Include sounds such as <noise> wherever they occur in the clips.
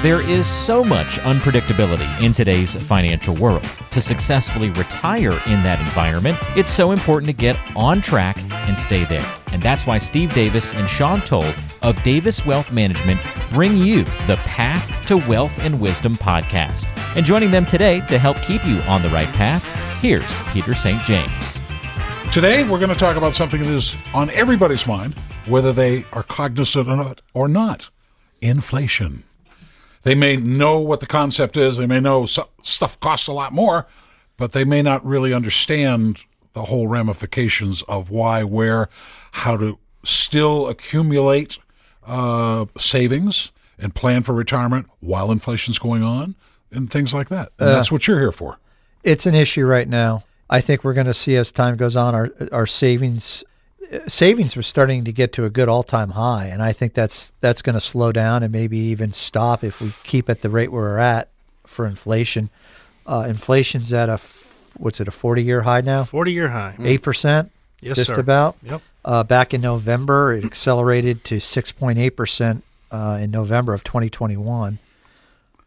There is so much unpredictability in today's financial world. To successfully retire in that environment, it's so important to get on track and stay there. And that's why Steve Davis and Sean Toll of Davis Wealth Management bring you the Path to Wealth and Wisdom podcast. And joining them today to help keep you on the right path, here's Peter St. James. Today, we're going to talk about something that is on everybody's mind, whether they are cognizant or not. Or not inflation. They may know what the concept is, they may know stuff costs a lot more, but they may not really understand the whole ramifications of why, where, how to still accumulate uh, savings and plan for retirement while inflation's going on and things like that. And uh, that's what you're here for. It's an issue right now. I think we're going to see as time goes on, our our savings savings were starting to get to a good all time high, and I think that's that's going to slow down and maybe even stop if we keep at the rate we're at for inflation. Uh, inflation's at a what's it a forty year high now? Forty year high, mm. eight percent. Yes, just sir. about. Yep. Uh, back in November, it accelerated to six point eight percent uh, in November of 2021.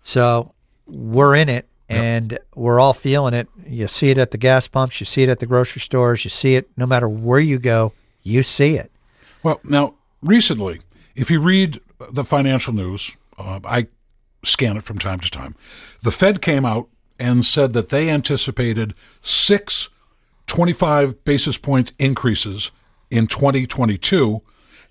So we're in it, and we're all feeling it. You see it at the gas pumps, you see it at the grocery stores, you see it no matter where you go you see it. Well, now, recently, if you read the financial news, uh, I scan it from time to time, the Fed came out and said that they anticipated six 25 basis points increases in 2022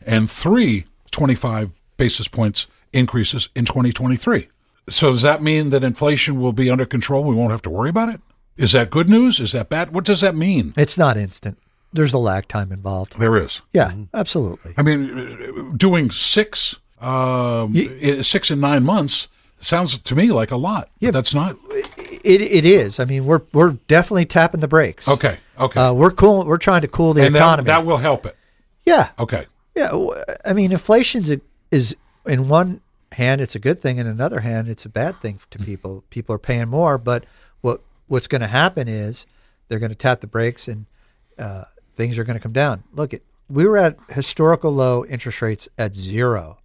and three 25 basis points increases in 2023. So does that mean that inflation will be under control? We won't have to worry about it? Is that good news? Is that bad? What does that mean? It's not instant there's a lag time involved. There is. Yeah, mm-hmm. absolutely. I mean, doing six, um, you, six in nine months sounds to me like a lot. Yeah, that's not. It it is. I mean, we're we're definitely tapping the brakes. Okay. Okay. Uh, we're cool. We're trying to cool the and economy. That, that will help it. Yeah. Okay. Yeah. I mean, inflation is is in one hand it's a good thing, in another hand it's a bad thing to mm-hmm. people. People are paying more, but what what's going to happen is they're going to tap the brakes and uh, things are going to come down. Look, at we were at historical low interest rates at zero.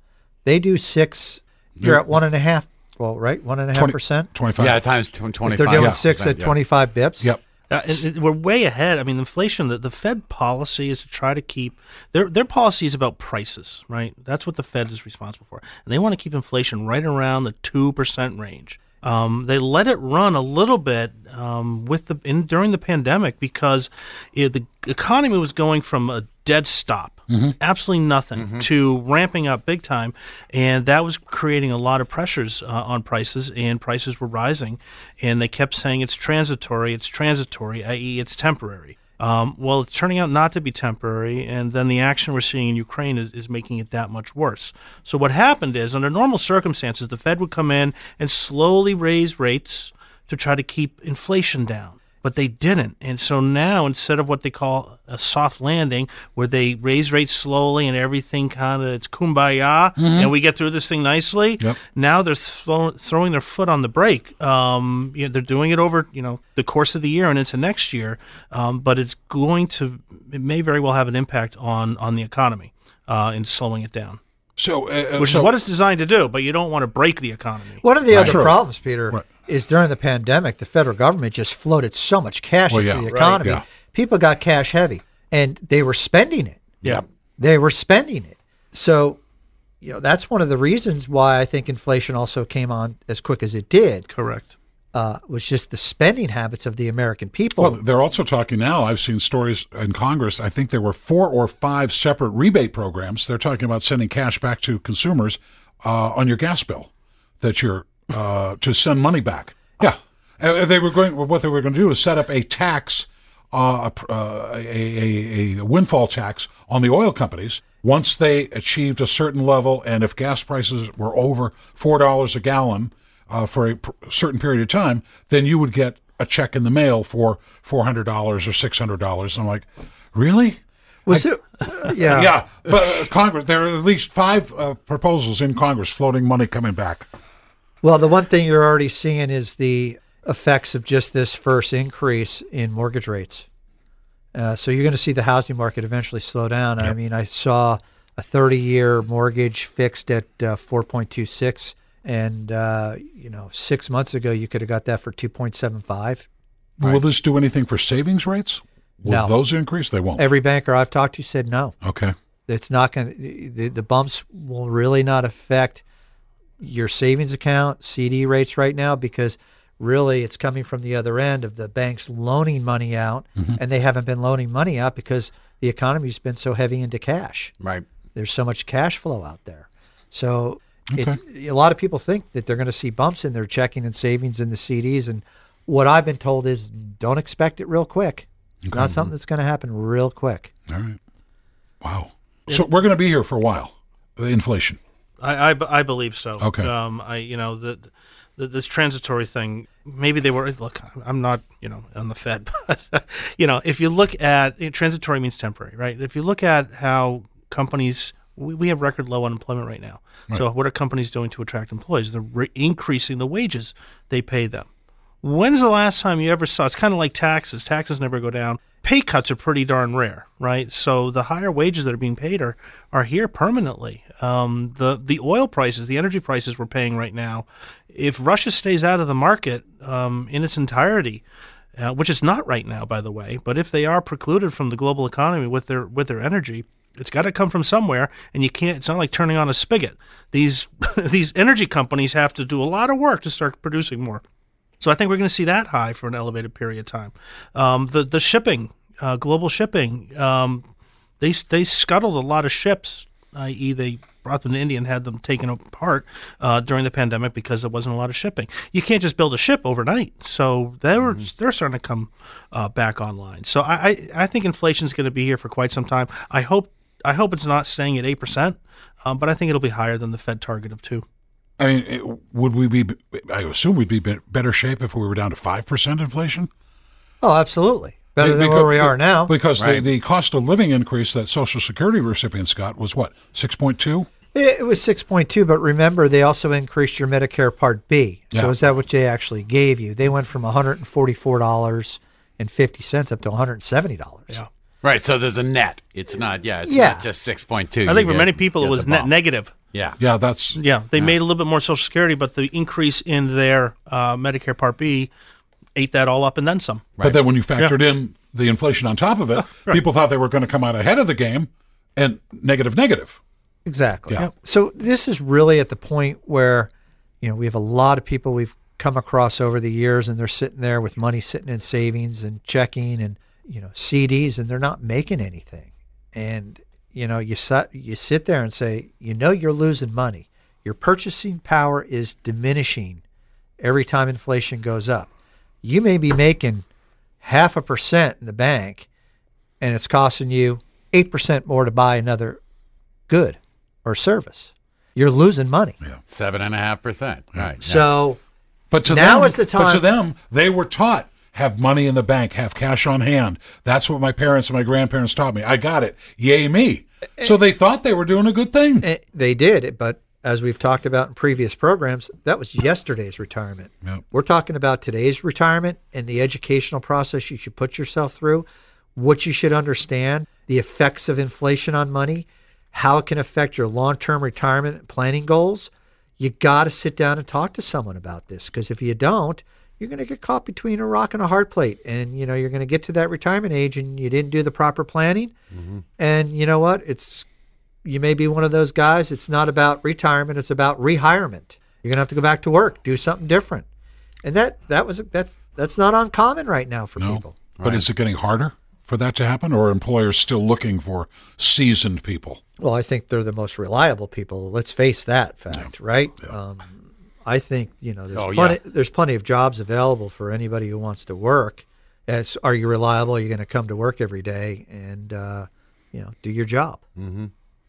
They do six. You're at one and a half. Well, right, one and a half percent. Twenty-five. Yeah, times twenty-five. If they're doing yeah. six at twenty-five bips. Yep. Uh, it, it, we're way ahead. I mean, inflation. The, the Fed policy is to try to keep their their policy is about prices, right? That's what the Fed is responsible for, and they want to keep inflation right around the two percent range. Um, they let it run a little bit um, with the in, during the pandemic because it, the economy was going from a dead stop, mm-hmm. absolutely nothing, mm-hmm. to ramping up big time, and that was creating a lot of pressures uh, on prices, and prices were rising, and they kept saying it's transitory, it's transitory, i.e., it's temporary. Um, well, it's turning out not to be temporary, and then the action we're seeing in Ukraine is, is making it that much worse. So, what happened is, under normal circumstances, the Fed would come in and slowly raise rates to try to keep inflation down but they didn't. And so now, instead of what they call a soft landing, where they raise rates slowly and everything kind of it's kumbaya, mm-hmm. and we get through this thing nicely. Yep. Now they're throwing their foot on the brake. Um, you know, they're doing it over you know the course of the year and into next year, um, but it's going to it may very well have an impact on on the economy uh, in slowing it down. So, uh, which so, is what it's designed to do, but you don't want to break the economy. What are the right. other problems, Peter, right is during the pandemic, the federal government just floated so much cash well, into yeah, the economy. Right, yeah. People got cash heavy, and they were spending it. Yeah, they were spending it. So, you know, that's one of the reasons why I think inflation also came on as quick as it did. Correct. Uh, was just the spending habits of the American people. Well, they're also talking now. I've seen stories in Congress. I think there were four or five separate rebate programs. They're talking about sending cash back to consumers uh, on your gas bill that you're uh, to send money back. Yeah, uh, they were going. What they were going to do is set up a tax, uh, uh, a, a, a windfall tax on the oil companies once they achieved a certain level, and if gas prices were over four dollars a gallon uh, for a pr- certain period of time, then you would get a check in the mail for four hundred dollars or six hundred dollars. I'm like, really? Was I, it? Uh, yeah, yeah. But uh, Congress, there are at least five uh, proposals in Congress floating money coming back. Well, the one thing you're already seeing is the effects of just this first increase in mortgage rates. Uh, so you're going to see the housing market eventually slow down. Yep. I mean, I saw a 30 year mortgage fixed at uh, 4.26 and uh, you know, six months ago you could have got that for two point seven five. Will this do anything for savings rates? Will No. those increase? They won't. Every banker I've talked to said no. okay. It's not going to, the, the bumps will really not affect your savings account, CD rates right now because really it's coming from the other end of the banks loaning money out mm-hmm. and they haven't been loaning money out because the economy's been so heavy into cash. Right. There's so much cash flow out there. So it's, a lot of people think that they're going to see bumps in their checking and savings in the CDs. And what I've been told is don't expect it real quick. It's not something that's going to happen real quick. All right. Wow. So we're going to be here for a while. The inflation. I, I, I believe so. Okay. Um, I you know that the this transitory thing. Maybe they were look. I'm not you know on the Fed, <laughs> but you know if you look at you know, transitory means temporary, right? If you look at how companies we, we have record low unemployment right now. So what are companies doing to attract employees? They're re- increasing the wages they pay them. When's the last time you ever saw? It's kind of like taxes. Taxes never go down. Pay cuts are pretty darn rare, right? So the higher wages that are being paid are are here permanently. Um, the the oil prices, the energy prices we're paying right now, if Russia stays out of the market um, in its entirety, uh, which is not right now, by the way, but if they are precluded from the global economy with their with their energy, it's got to come from somewhere, and you can't. It's not like turning on a spigot. These <laughs> these energy companies have to do a lot of work to start producing more. So I think we're going to see that high for an elevated period of time. Um, the the shipping, uh, global shipping, um, they they scuttled a lot of ships, i.e., they brought them to India and had them taken apart uh, during the pandemic because there wasn't a lot of shipping. You can't just build a ship overnight, so they're they're starting to come uh, back online. So I I, I think inflation is going to be here for quite some time. I hope I hope it's not staying at eight percent, um, but I think it'll be higher than the Fed target of two. I mean, it, would we be? I assume we'd be be- better shape if we were down to five percent inflation. Oh, absolutely. Better than where we are now. Because Right. the, the cost of living increase that Social Security recipients got was what six point two. It it was 6.2, but remember, they also increased your Medicare Part B. So Yeah. is that what they actually gave you? They went from $144.50 up to $170. Yeah. Right. So there's a net. It's not. Yeah. It's Yeah. not just six point two. I think for many people it was net negative. Yeah. Yeah, that's Yeah, they made a little bit more Social Security, but the increase in their uh, Medicare Part B ate that all up and then some. But then when you factored in the inflation on top of it, <laughs> people thought they were going to come out ahead of the game, and negative, negative. Exactly. Yeah. So this is really at the point where, you know, we have a lot of people we've come across over the years, and they're sitting there with money sitting in savings and checking and you know CDs, and they're not making anything. And you know, you sit you sit there and say, you know, you're losing money. Your purchasing power is diminishing every time inflation goes up. You may be making half a percent in the bank, and it's costing you eight percent more to buy another good or service. You're losing money. Yeah. Seven and a half percent. Right. So But to Now them, is the time. But to them, they were taught have money in the bank, have cash on hand. That's what my parents and my grandparents taught me. I got it. Yay me! So they thought they were doing a good thing. eh, they did, but as we've talked about in previous programs, that was yesterday's retirement. Yep. We're talking about today's retirement and the educational process you should put yourself through, what you should understand, the effects of inflation on money, how it can affect your long-term retirement planning goals. You got to sit down and talk to someone about this because if you don't, you're going to get caught between a rock and a hard plate, and you know you're going to get to that retirement age and you didn't do the proper planning, and you know what? It's you may be one of those guys. It's not about retirement; it's about rehirement. You're gonna have to go back to work, do something different, and that that was that's that's not uncommon right now for No. people. But is it getting harder for that to happen, or are employers still looking for seasoned people? Well, I think they're the most reliable people. Let's face that fact, right? Um, I think you know there's Oh, plenty yeah. there's plenty of jobs available for anybody who wants to work. As are you reliable? Are you going to come to work every day and uh, you know do your job?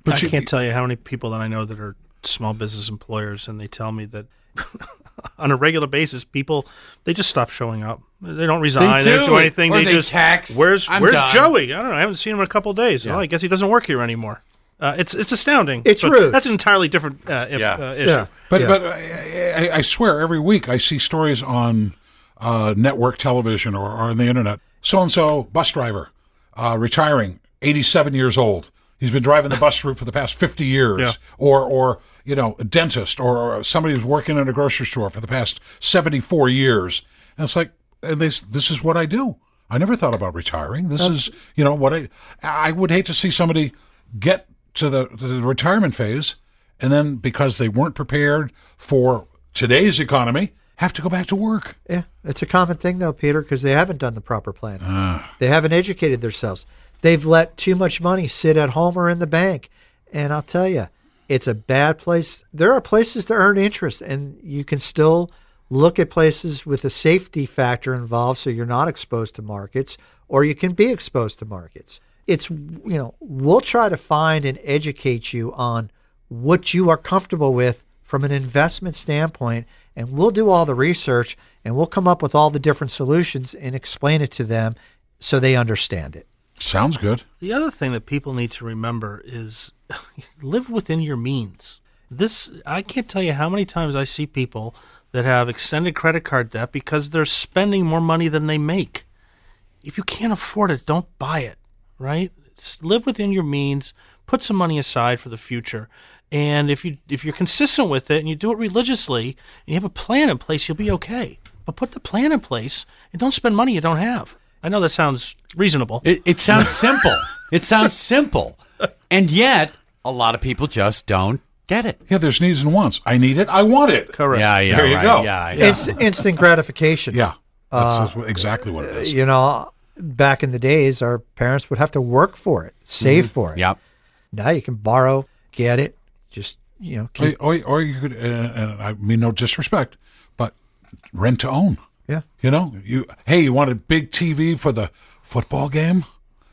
But I you- can't tell you how many people that I know that are small business employers, and they tell me that <laughs> on a regular basis, people they just stop showing up. They don't resign. They, don't do. do anything. Or they, they just text, Where's "I'm Where's done." Joey? I don't know. I haven't seen him in a couple of days. Oh, I guess he doesn't work here anymore. Uh, it's it's astounding. It's But rude. That's an entirely different uh, Yeah. uh, issue. Yeah. But Yeah. but I, I, I swear every week I see stories on uh, network television or, or on the internet. So and so bus driver uh, retiring, eighty seven years old. He's been driving the bus route for the past 50 years. Yeah. Or, or, you know, a dentist or, or somebody who's working in a grocery store for the past 74 years. And it's like, and they, this is what I do. I never thought about retiring. This is, you know, what I, I would hate to see somebody get to the, to the retirement phase and then because they weren't prepared for today's economy, have to go back to work. Yeah, it's a common thing though, Peter, because they haven't done the proper planning. Ah. They haven't educated themselves. They've let too much money sit at home or in the bank, and I'll tell you, it's a bad place. There are places to earn interest, and you can still look at places with a safety factor involved, so you're not exposed to markets, or you can be exposed to markets. It's you know we'll try to find and educate you on what you are comfortable with from an investment standpoint and we'll do all the research and we'll come up with all the different solutions and explain it to them so they understand it. Sounds good. The other thing that people need to remember is <laughs> live within your means. This I can't tell you how many times I see people that have extended credit card debt because they're spending more money than they make. If you can't afford it, don't buy it, right? S- live within your means, put some money aside for the future. And if you if you're consistent with it and you do it religiously and you have a plan in place, you'll be okay. But put the plan in place and don't spend money you don't have. I know that sounds reasonable. It, it sounds <laughs> simple. it sounds simple. And yet, a lot of people just don't get it. Yeah, there's needs and wants. I need it. I want it. Correct. Yeah, yeah, There you right. go. Yeah, yeah. It's instant gratification. Yeah, that's that's what- exactly what it is. You know, back in the days, our parents would have to work for it, save for it. Yep. Now you can borrow, get it, just, you know, keep. Or, or, or you could, uh, and I mean no disrespect, but rent to own. Yeah. You know, you hey, you want a big TV for the football game?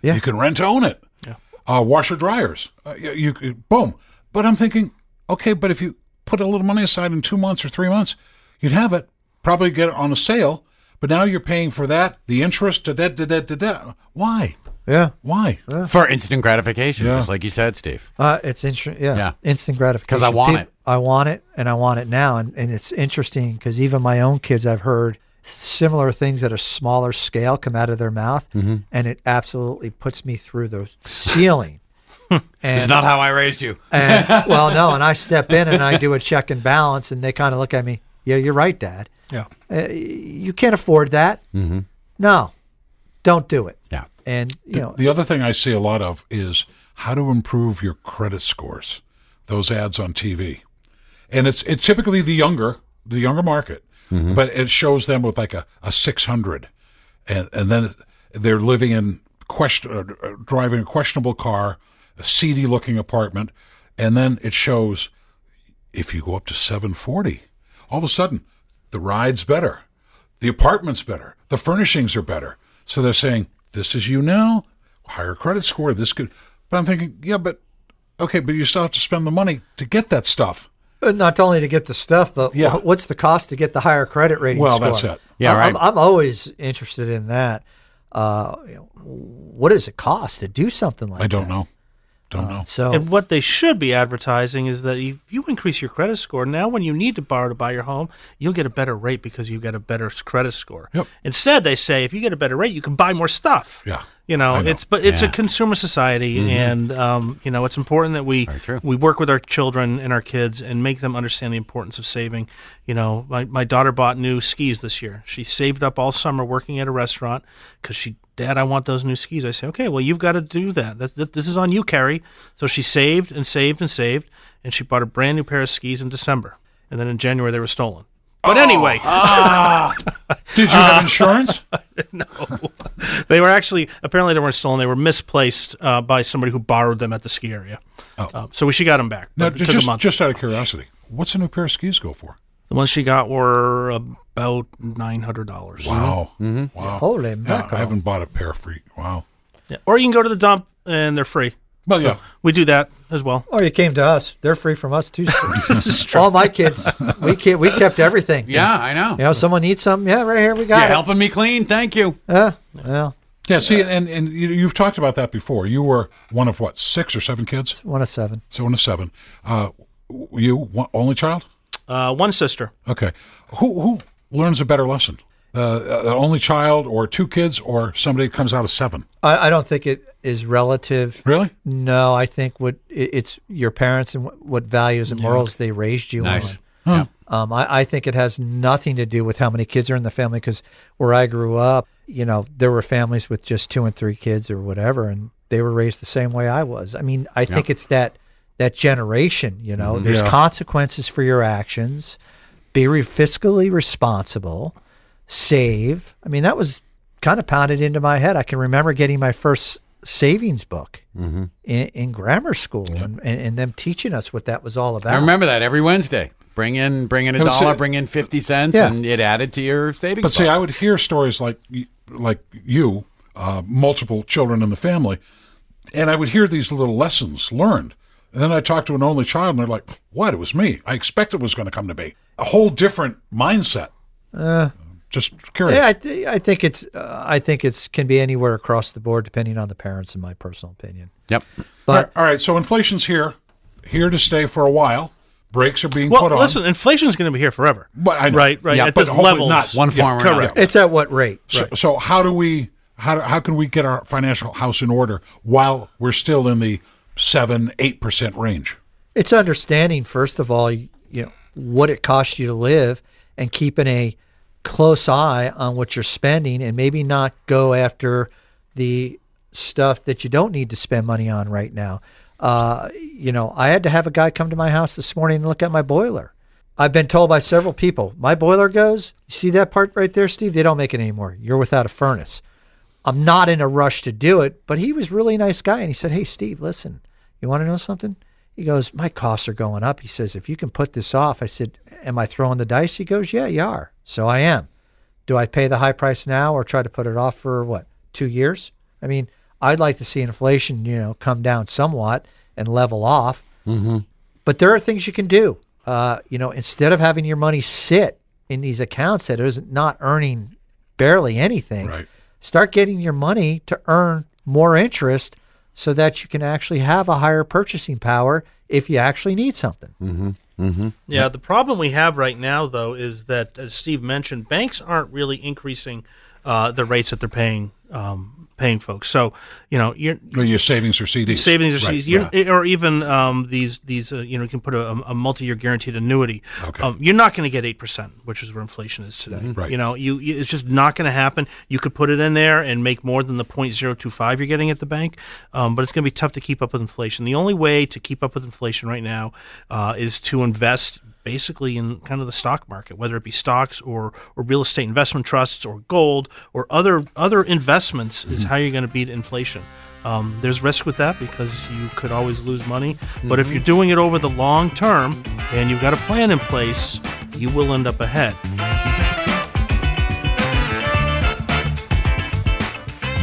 Yeah. You can rent to own it. Yeah. Uh, washer dryers. Uh, you, you boom. But I'm thinking, okay, but if you put a little money aside in two months or three months, you'd have it. Probably get it on a sale. But now you're paying for that, the interest, da da da da da da. Why? Yeah. Why? For instant gratification, Yeah. just like you said, Steve. Uh, it's interesting. Yeah. Yeah. Instant gratification. 'Cause I want Peop- it. I want it, and I want it now. And, and it's interesting because even my own kids, I've heard similar things at a smaller scale come out of their mouth, Mm-hmm. and it absolutely puts me through the ceiling. <laughs> It's not how I raised you. <laughs> and well, no, and I step in and I do a <laughs> check and balance, and they kind of look at me. Yeah, you're right, Dad. Yeah. Uh, you can't afford that. Mm-hmm. No, don't do it. Yeah. And you know, The other thing I see a lot of is how to improve your credit scores. Those ads on TV, and it's it's typically the younger the younger market, but it shows them with like a, a six hundred, and and then they're living in question uh, driving a questionable car, a seedy looking apartment, and then it shows if you go up to seven forty, all of a sudden the ride's better, the apartment's better, the furnishings are better. So they're saying, This is you now, higher credit score, this could but I'm thinking, yeah, but okay, but you still have to spend the money to get that stuff. Uh, not only to get the stuff, but Yeah. what's the cost to get the higher credit rating? Well, score? that's it. Yeah, I'm, right. I'm always interested in that. Uh, what does it cost to do something like that? I don't know. Don't uh, know. So And what they should be advertising is that if you increase your credit score, now when you need to borrow to buy your home, you'll get a better rate because you've got a better credit score. Yep. Instead, they say if you get a better rate, you can buy more stuff. Yeah. You know, know. it's but it's Yeah. a consumer society, and um, you know it's important that we we work with our children and our kids and make them understand the importance of saving. You know, my my daughter bought new skis this year. She saved up all summer working at a restaurant because she, Dad, I want those new skis. I say, okay, well you've got to do that. That's, that. This is on you, Carrie. So she saved and saved and saved, and she bought a brand new pair of skis in December, and then in January they were stolen. But anyway, <laughs> Did you have insurance? <laughs> No, they were actually apparently they weren't stolen. They were misplaced uh, by somebody who borrowed them at the ski area. Oh. Um, so she got them back. No, but it took a just just out of curiosity, what's a new pair of skis go for? The ones she got were about nine hundred dollars. Wow, Mm-hmm. wow. holy Yeah! I haven't bought a pair for wow. Yeah. Or you can go to the dump and they're free. Well, yeah, We do that as well. Or you came to us; they're free from us too. <laughs> All my kids, we kept, we kept everything. Yeah, I know. You know, someone needs something. Yeah, right here we got You're it. helping me clean. Thank you. Yeah, well, yeah. See, and and you, you've talked about that before. You were one of what six or seven kids? one of seven. So one of seven. Uh, you one, only child? Uh, one sister. Okay. Who who learns a better lesson? Uh, an only child or two kids or somebody that comes out of seven? I, I don't think it is relative. Really? No, I think what it- it's your parents and what, what values and morals they raised you Nice. on. Yeah. Um, I, I think it has nothing to do with how many kids are in the family because where I grew up, you know, there were families with just two and three kids or whatever, and they were raised the same way I was. I mean, I think it's that that generation. You know, there's Yeah. consequences for your actions. Be re- fiscally responsible. Save. I mean, that was kind of pounded into my head. I can remember getting my first savings book in, in grammar school and, and, and them teaching us what that was all about. I remember that every Wednesday. Bring in, bring in a It was- dollar, bring in fifty cents, Yeah. and it added to your savings. But see, book. I would hear stories like y- like you, uh, multiple children in the family, and I would hear these little lessons learned. And then I talked to an only child, and they're like, "What? It was me. I expected it was going to come to me. A whole different mindset." Just curious. Yeah, I, th- I think it's uh, I think it's can be anywhere across the board depending on the parents, in my personal opinion. yep. But all right. So inflation's here, here to stay for a while. Brakes are being Well, put on. listen, inflation is going to be here forever. But I know. Right, right. Yeah, At but this level, not. One Yeah, correct. another. it's at what rate? So, so how do we how do, how can we get our financial house in order while we're still in the seven eight percent range? It's understanding first of all, you know, what it costs you to live, and keeping a close eye on what you're spending, and maybe not go after the stuff that you don't need to spend money on right now. Uh, you know, I had to have a guy come to my house this morning and look at my boiler. I've been told by several people, my boiler goes. You see that part right there, Steve? They don't make it anymore. You're without a furnace. I'm not in a rush to do it, but he was really nice guy. And he said, Hey, Steve, listen, you want to know something? He goes, My costs are going up. He says, If you can put this off, I said, Am I throwing the dice? He goes, Yeah, you are. So I am. Do I pay the high price now or try to put it off for what, two years? I mean, I'd like to see inflation, you know, come down somewhat and level off. Mm-hmm. But there are things you can do. Uh, you know, instead of having your money sit in these accounts that is not earning barely anything, Right. start getting your money to earn more interest so that you can actually have a higher purchasing power if you actually need something. Yeah, the problem we have right now, though, is that, as Steve mentioned, banks aren't really increasing uh, the rates that they're paying um, paying folks. So, you know, you're Or your savings or CDs. savings or Right, CDs, yeah. or even um, these these uh, you know you can put a, a multi-year guaranteed annuity. Okay. Um, you're not going to get eight percent, which is where inflation is today. Right. You know, you, you it's just not going to happen. You could put it in there and make more than the 0.025 you're getting at the bank, um, but it's going to be tough to keep up with inflation. The only way to keep up with inflation right now uh, is to invest basically in kind of the stock market, whether it be stocks or, or real estate investment trusts or gold or other other investments, is how you're going to beat inflation. Um, there's risk with that because you could always lose money. But if you're doing it over the long term and you've got a plan in place, you will end up ahead.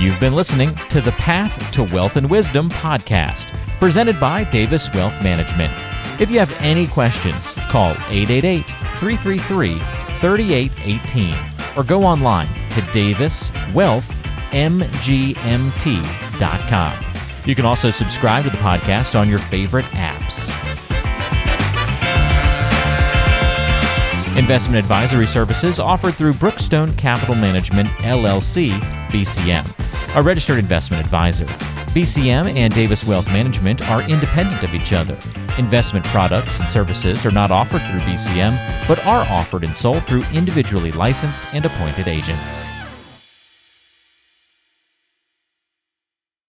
You've been listening to the Path to Wealth and Wisdom podcast, presented by Davis Wealth Management. If you have any questions, call 888 333 3818 or go online to daviswealthmgmt.com. You can also subscribe to the podcast on your favorite apps. Investment advisory services offered through Brookstone Capital Management, LLC, BCM, a registered investment advisor. BCM and Davis Wealth Management are independent of each other. Investment products and services are not offered through BCM, but are offered and sold through individually licensed and appointed agents.